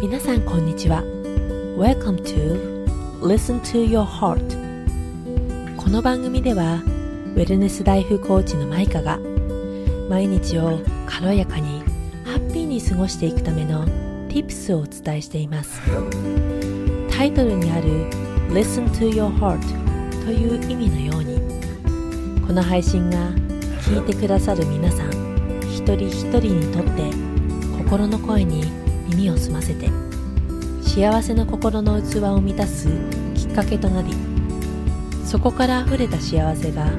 皆さんこんにちは。Welcome to Listen to Your Heart この番組ではウェルネスライフコーチのマイカが毎日を軽やかにハッピーに過ごしていくための Tips をお伝えしています。タイトルにある Listen to Your Heart という意味のようにこの配信が聞いてくださる皆さん一人一人にとって心の声にを澄ませて幸せの心の器を満たすきっかけとなりそこから溢れた幸せが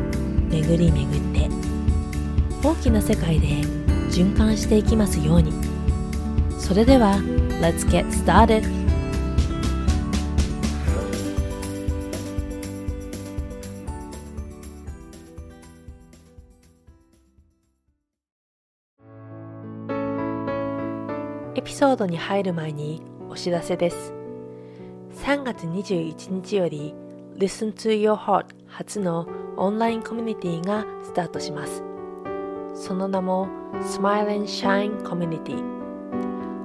巡り巡って大きな世界で循環していきますようにそれでは Let's get started! ソードに入る前にお知らせです。3月21日より Listen to Your Heart 初のオンラインコミュニティがスタートします。その名も Smile and Shine Community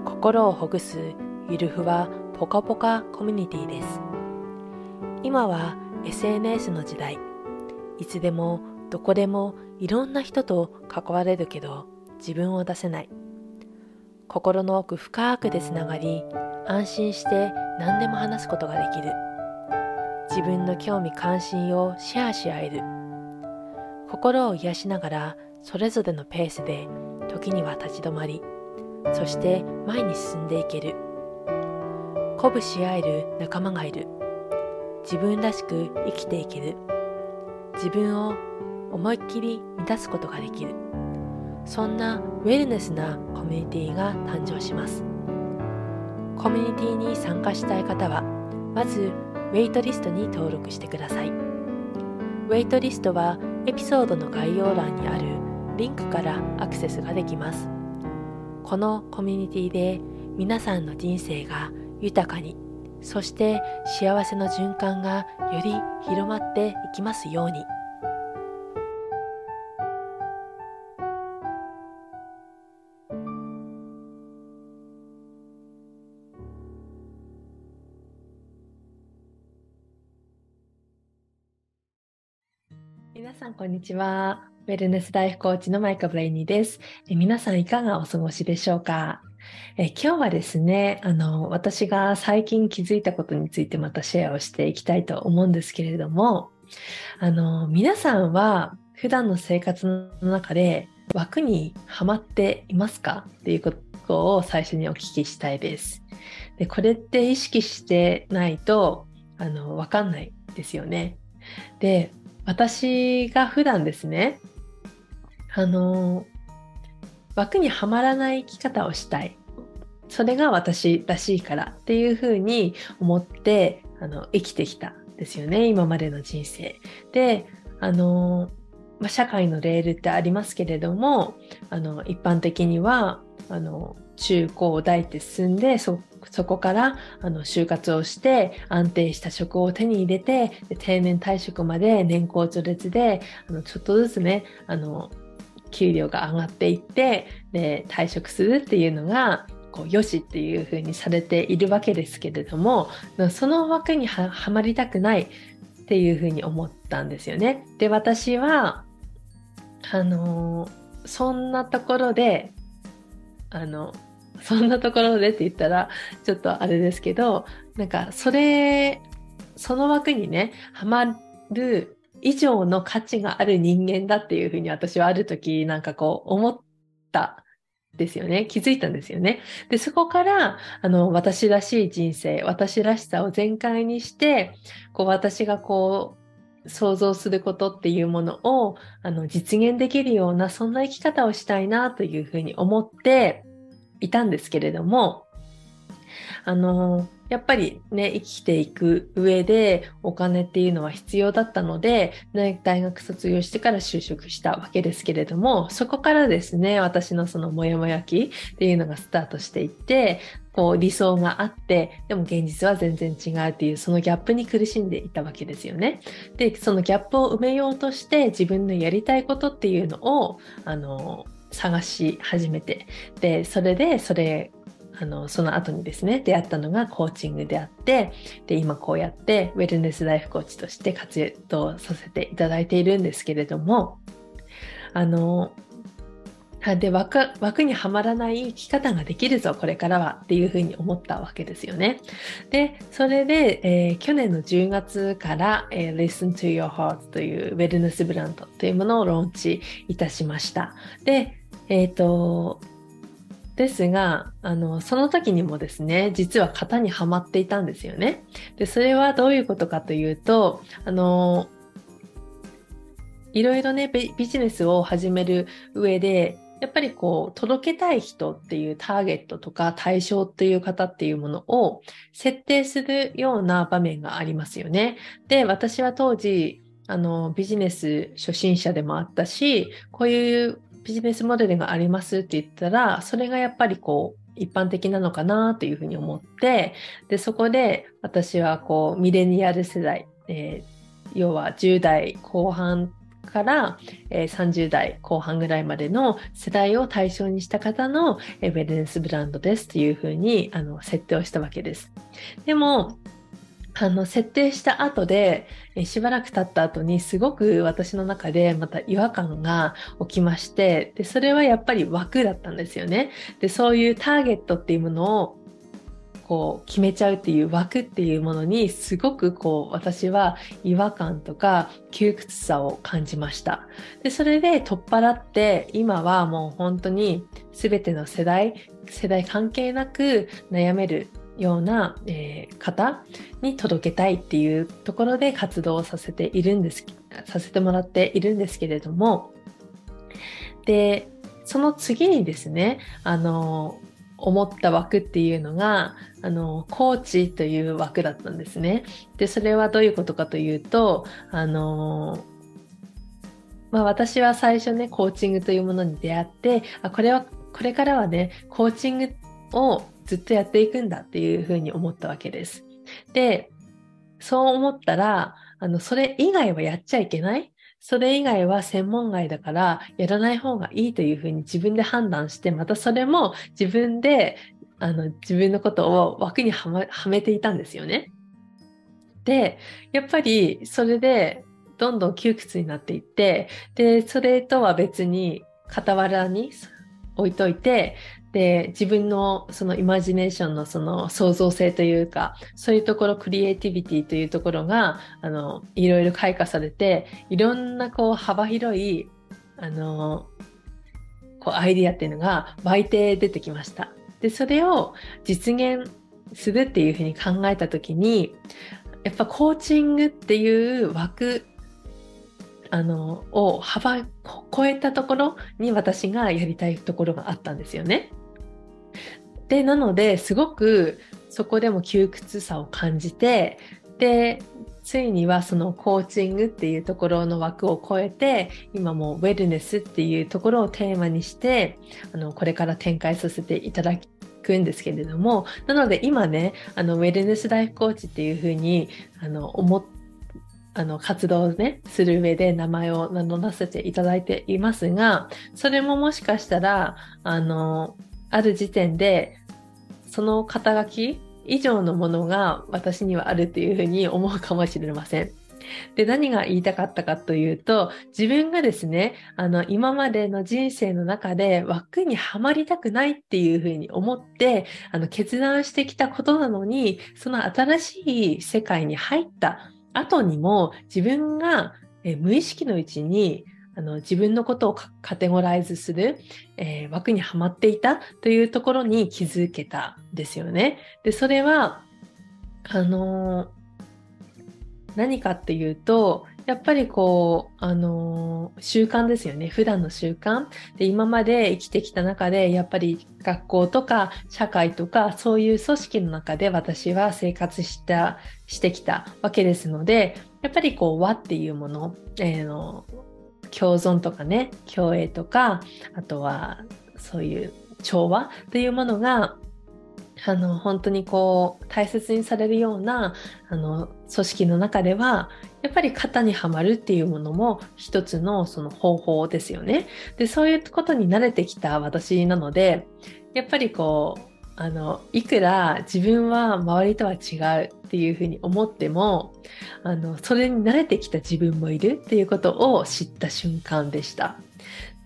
心をほぐすゆるふわポカポカコミュニティです。今は SNS の時代。いつでもどこでもいろんな人と関われるけど自分を出せない。心の奥深くでつながり安心して何でも話すことができる。自分の興味関心をシェアし合える。心を癒しながらそれぞれのペースで時には立ち止まりそして前に進んでいける。鼓舞し合える仲間がいる。自分らしく生きていける。自分を思いっきり満たすことができる。そんなウェルネスなコミュニティが誕生します。コミュニティに参加したい方はまずウェイトリストに登録してください。ウェイトリストはエピソードの概要欄にあるリンクからアクセスができます。このコミュニティで皆さんの人生が豊かにそして幸せの循環がより広まっていきますように。ん、こんにちは。ウェルネスライフコーチのマイカ・ブレイニーです。え皆さん、いかがお過ごしでしょうか？え今日はですね、あの、私が最近気づいたことについてまたシェアをしていきたいと思うんですけれども、あの、皆さんは普段の生活の中で枠にはまっていますか？っていうことを最初にお聞きしたいです。でこれって意識してないと、あの、わかんないですよね。で、私が普段ですね、あの、枠にはまらない生き方をしたい。それが私らしいからっていうふうに思ってあの生きてきたんですよね、今までの人生。で、あの、まあ、社会のレールってありますけれども、あの一般的にはあの中高大って進んでそそこからあの就活をして安定した職を手に入れて定年退職まで年功序列であのちょっとずつねあの給料が上がっていってで退職するっていうのがこうよしっていうふうにされているわけですけれどもその枠にはまりたくないっていうふうに思ったんですよね。で私はあのそんなところであのそんなところでって言ったらちょっとあれですけどなんかそれその枠にねはまる以上の価値がある人間だっていうふうに私はある時なんかこう思ったですよね。気づいたんですよね。で、そこから、あの、私らしい人生、私らしさを全開にして、こう、私がこう、想像することっていうものを、あの、実現できるような、そんな生き方をしたいなというふうに思って、いたんですけれども、あの、やっぱりね、生きていく上でお金っていうのは必要だったので、ね、大学卒業してから就職したわけですけれども、そこからですね、私のそのモヤモヤ期っていうのがスタートしていって、こう理想があって、でも現実は全然違うっていう、そのギャップに苦しんでいたわけですよね。で、そのギャップを埋めようとして自分のやりたいことっていうのを、あの、探し始めてでそれでそれあのその後にですね出会ったのがコーチングであってで今こうやってウェルネスライフコーチとして活動させていただいているんですけれどもあので枠枠にはまらない生き方ができるぞこれからはっていうふうに思ったわけですよね。でそれで、えー、去年の10月から、えー、Listen to Your Heart というウェルネスブランドというものをローンチいたしました。で、えっ、ー、とですが、あの、その時にもですね、実は型にはまっていたんですよね。で、それはどういうことかというと、あの、いろいろね、ビジネスを始める上で、やっぱりこう、届けたい人っていうターゲットとか対象っていう方っていうものを設定するような場面がありますよね。で、私は当時、あの、ビジネス初心者でもあったし、こういうビジネスモデルがありますって言ったら、それがやっぱりこう、一般的なのかなというふうに思って、で、そこで私はこう、ミレニアル世代、えー、要は10代後半から、えー、30代後半ぐらいまでの世代を対象にした方の、えー、ウェルネスブランドですっていうふうにあの設定をしたわけです。でも、あの設定した後で、しばらく経った後にすごく私の中でまた違和感が起きましてでそれはやっぱり枠だったんですよね。でそういうターゲットっていうものをこう決めちゃうっていう枠っていうものにすごくこう私は違和感とか窮屈さを感じました。でそれで取っ払って今はもう本当に全ての世代世代関係なく悩めるような、えー、方に届けたいっていうところで活動させているんですさせてもらっているんですけれども。でその次にですねあの思った枠っていうのがあのコーチという枠だったんですね。でそれはどういうことかというとあのまあ、私は最初ねコーチングというものに出会ってあこれはこれからはねコーチングをずっとやっていくんだっていうふうに思ったわけです。で、そう思ったら、あの、それ以外はやっちゃいけない？それ以外は専門外だからやらない方がいいというふうに自分で判断して、またそれも自分であの自分のことを枠には、ま、めていたんですよね。で、やっぱりそれでどんどん窮屈になっていって、で、それとは別に傍らに置いといて、で自分のそのイマジネーションのその創造性というかそういうところクリエイティビティというところがあのいろいろ開花されていろんなこう幅広いあのこうアイディアっていうのが湧いて出てきました。でそれを実現するっていうふうに考えた時にやっぱコーチングっていう枠あのを幅超えたところに私がやりたいところがあったんですよね。でなのですごくそこでも窮屈さを感じてでついにはそのコーチングっていうところの枠を超えて今もウェルネスっていうところをテーマにしてあのこれから展開させていただくんですけれどもなので今ねあのウェルネスライフコーチっていうふうにあの思あの活動をねする上で名前を名乗らせていただいていますがそれももしかしたらあのある時点でその肩書き以上のものが私にはあるっていうふうに思うかもしれません。で、何が言いたかったかというと、自分がですね、あの、今までの人生の中で枠にはまりたくないっていうふうに思って、あの、決断してきたことなのに、その新しい世界に入った後にも、自分が無意識のうちにあの自分のことをカテゴライズする、えー、枠にはまっていたというところに気づけたんですよね。で、それは、あの、何かっていうと、やっぱりこう、あのー、習慣ですよね。普段の習慣。で、今まで生きてきた中で、やっぱり学校とか社会とか、そういう組織の中で私は生活した、してきたわけですので、やっぱりこう、和っていうもの、えー、の共存とかね共栄とかあとはそういう調和というものがあの本当にこう大切にされるようなあの組織の中ではやっぱり型にはまるっていうものも一つのその方法ですよね。でそういうことに慣れてきた私なのでやっぱりこうあのいくら自分は周りとは違うっていうふうに思ってもあのそれに慣れてきた自分もいるっていうことを知った瞬間でした。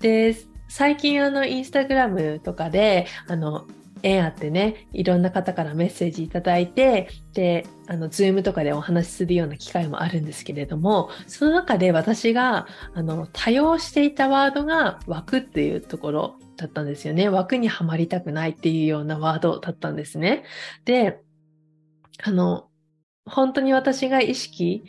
で最近あのインスタグラムとかであの縁あってねいろんな方からメッセージいただいてであの Zoom とかでお話しするような機会もあるんですけれどもその中で私があの多用していたワードが枠っていうところだったんですよね。枠にはまりたくないっていうようなワードだったんですね。であの本当に私が意識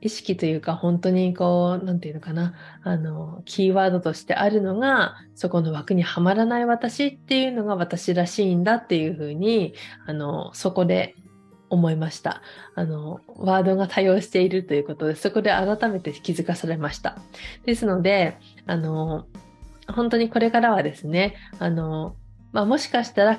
意識というか本当にこう何て言うのかな。あのキーワードとしてあるのがそこの枠にはまらない私っていうのが私らしいんだっていうふうにあのそこで思いました。あのワードが多用しているということでそこで改めて気づかされました。ですのであの本当にこれからはですねあのまあ、もしかしたら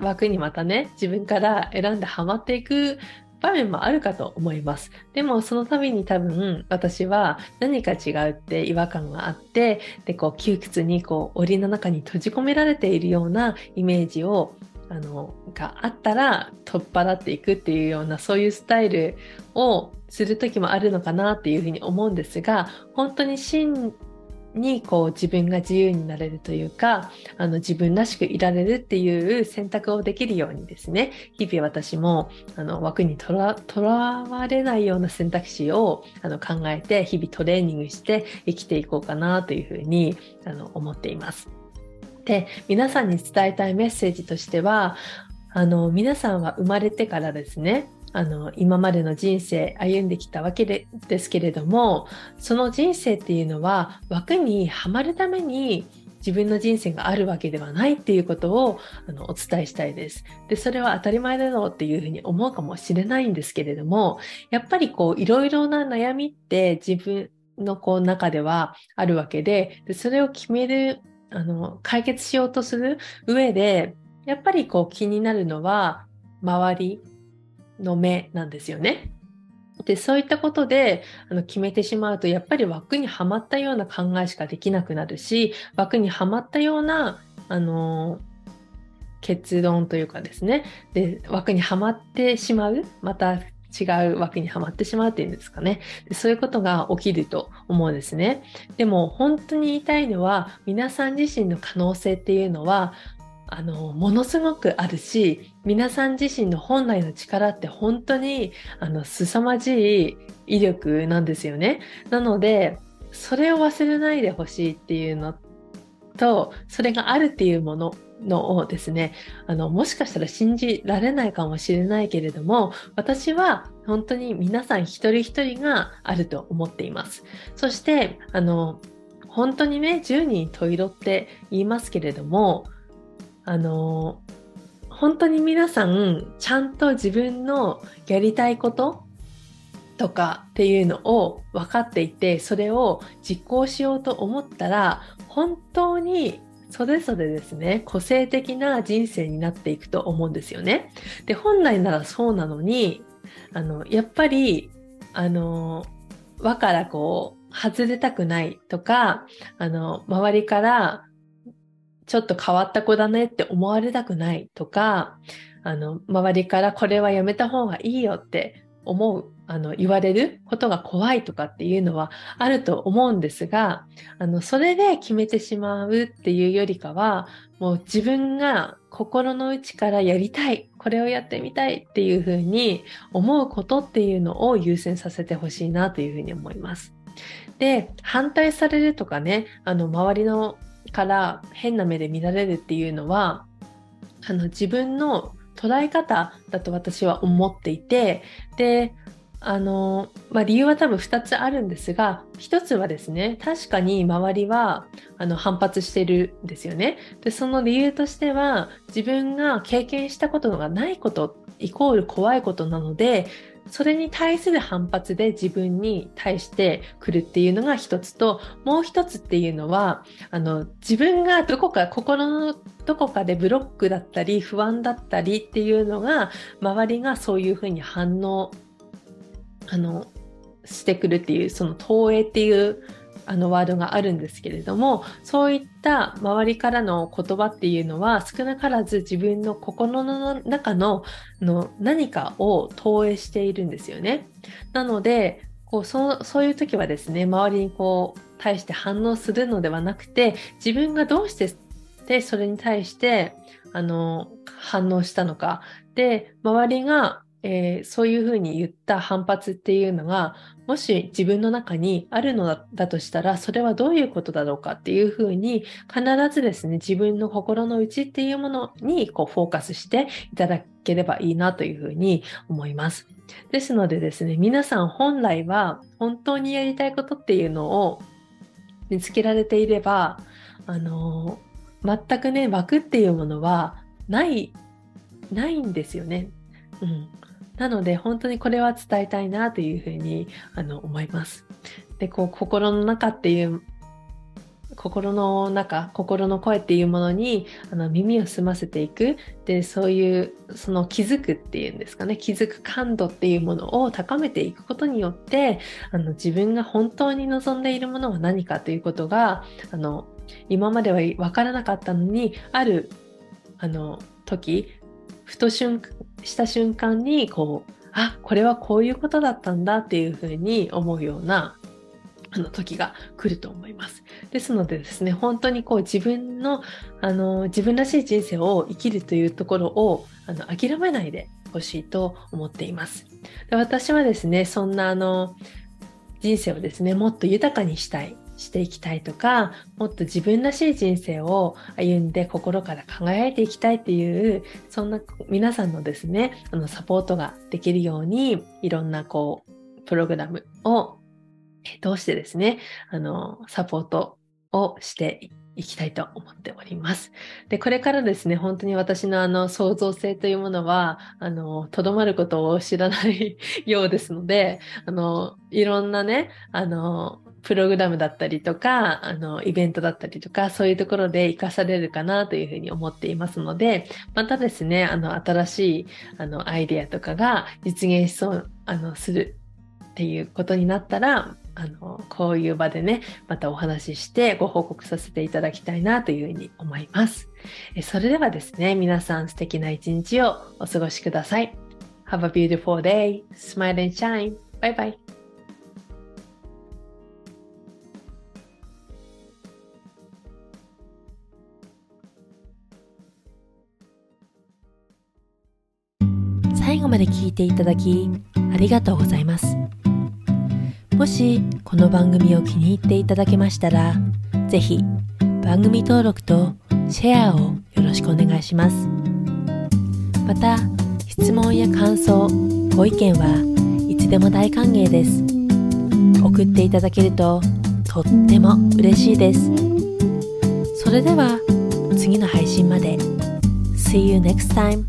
枠にまたね自分から選んではまっていく場面もあるかと思います。でもその度に多分私は何か違うって違和感があってでこう窮屈にこう檻の中に閉じ込められているようなイメージをあのがあったら取っ払っていくっていうようなそういうスタイルをする時もあるのかなっていうふうに思うんですが本当に真にこう自分が自由になれるというかあの自分らしくいられるっていう選択をできるようにですね日々私もあの枠にとらわれないような選択肢をあの考えて日々トレーニングして生きていこうかなというふうにあの思っています。で皆さんに伝えたいメッセージとしてはあの皆さんは生まれてからですねあの今までの人生歩んできたわけでですけれどもその人生っていうのは枠にはまるために自分の人生があるわけではないっていうことをあのお伝えしたいです。で、それは当たり前だろうっていうふうに思うかもしれないんですけれども、やっぱりこういろいろな悩みって自分のこう中ではあるわけで、でそれを決める、あの、解決しようとする上で、やっぱりこう気になるのは周りの目なんですよね。でそういったことであの決めてしまうとやっぱり枠にはまったような考えしかできなくなるし枠にはまったようなあの結論というかですね。で枠にはまってしまうまた違う枠にはまってしまうっていうんですかね。でそういうことが起きると思うんですね。でも本当に言いたいのは皆さん自身の可能性っていうのはあのものすごくあるし皆さん自身の本来の力って本当にあの凄まじい威力なんですよね。なのでそれを忘れないでほしいっていうのとそれがあるっていうもののをですねあのもしかしたら信じられないかもしれないけれども私は本当に皆さん一人一人があると思っています。そしてあの本当にね10人十色って言いますけれどもあの本当に皆さんちゃんと自分のやりたいこととかっていうのを分かっていてそれを実行しようと思ったら本当にそれぞれですね個性的な人生になっていくと思うんですよね。で本来ならそうなのにあのやっぱりあの輪からこう外れたくないとかあの周りからちょっと変わった子だねって思われたくないとか、あの、周りからこれはやめた方がいいよって思う、あの、言われることが怖いとかっていうのはあると思うんですが、あの、それで決めてしまうっていうよりかは、もう自分が心の内からやりたい、これをやってみたいっていうふうに思うことっていうのを優先させてほしいなというふうに思います。で、反対されるとかね、あの、周りのから変な目で見られるっていうのはあの自分の捉え方だと私は思っていてであの、まあ、理由は多分2つあるんですが1つはですね確かに周りはあの反発してるんですよね。でその理由としては自分が経験したことがないことイコール怖いことなのでそれに対する反発で自分に対して来るっていうのが一つともう一つっていうのはあの自分がどこか心のどこかでブロックだったり不安だったりっていうのが周りがそういうふうに反応あのしてくるっていうその投影っていうあのワードがあるんですけれどもそういったした周りからの言葉っていうのは少なからず自分の心の中のの何かを投影しているんですよね。なのでこうそそういう時はですね周りにこう対して反応するのではなくて自分がどうしてでそれに対してあの反応したのかで周りがえー、そういうふうに言った反発っていうのがもし自分の中にあるのだとしたらそれはどういうことだろうかっていうふうに必ずですね自分の心の内っていうものにこうフォーカスしていただければいいなというふうに思います。ですのでですね皆さん本来は本当にやりたいことっていうのを見つけられていればあの全くね枠っていうものはないないんですよね。うん、なので本当にこれは伝えたいなというふうにあの思います。でこう心の中っていう心の中心の声っていうものにあの耳を澄ませていくでそういうその気づくっていうんですかね気づく感度っていうものを高めていくことによってあの自分が本当に望んでいるものは何かということがあの今までは分からなかったのにあるあの時ふと瞬した瞬間にこうあこれはこういうことだったんだっていうふうに思うようなあの時が来ると思います。ですのでですね、本当にこう自分のあの自分らしい人生を生きるというところをあの諦めないでほしいと思っています。で私はですね、そんなあの人生をですね、もっと豊かにしたい。していきたいとかもっと自分らしい人生を歩んで心から輝いていきたいっていうそんな皆さんのですねあのサポートができるようにいろんなこうプログラムを通してですねあのサポートをしていきたいと思っております。で、これからですね、本当に私のあの創造性というものは、あの、とどまることを知らないようですので、あの、いろんなね、あの、プログラムだったりとか、あの、イベントだったりとか、そういうところで活かされるかなというふうに思っていますので、またですね、あの、新しい、あの、アイデアとかが実現しそう、あの、するっていうことになったら、あの、こういう場でね、またお話ししてご報告させていただきたいなというふうに思います。それではですね、皆さん素敵な一日をお過ごしください。Have a beautiful day. Smile and shine. Bye bye. 最後まで聞いていただきありがとうございます。もしこの番組を気に入っていただけましたら是非番組登録とシェアをよろしくお願いします。また質問や感想ご意見はいつでも大歓迎です。送っていただけるととっても嬉しいです。それでは次の配信まで。See you next time.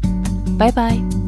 Bye bye.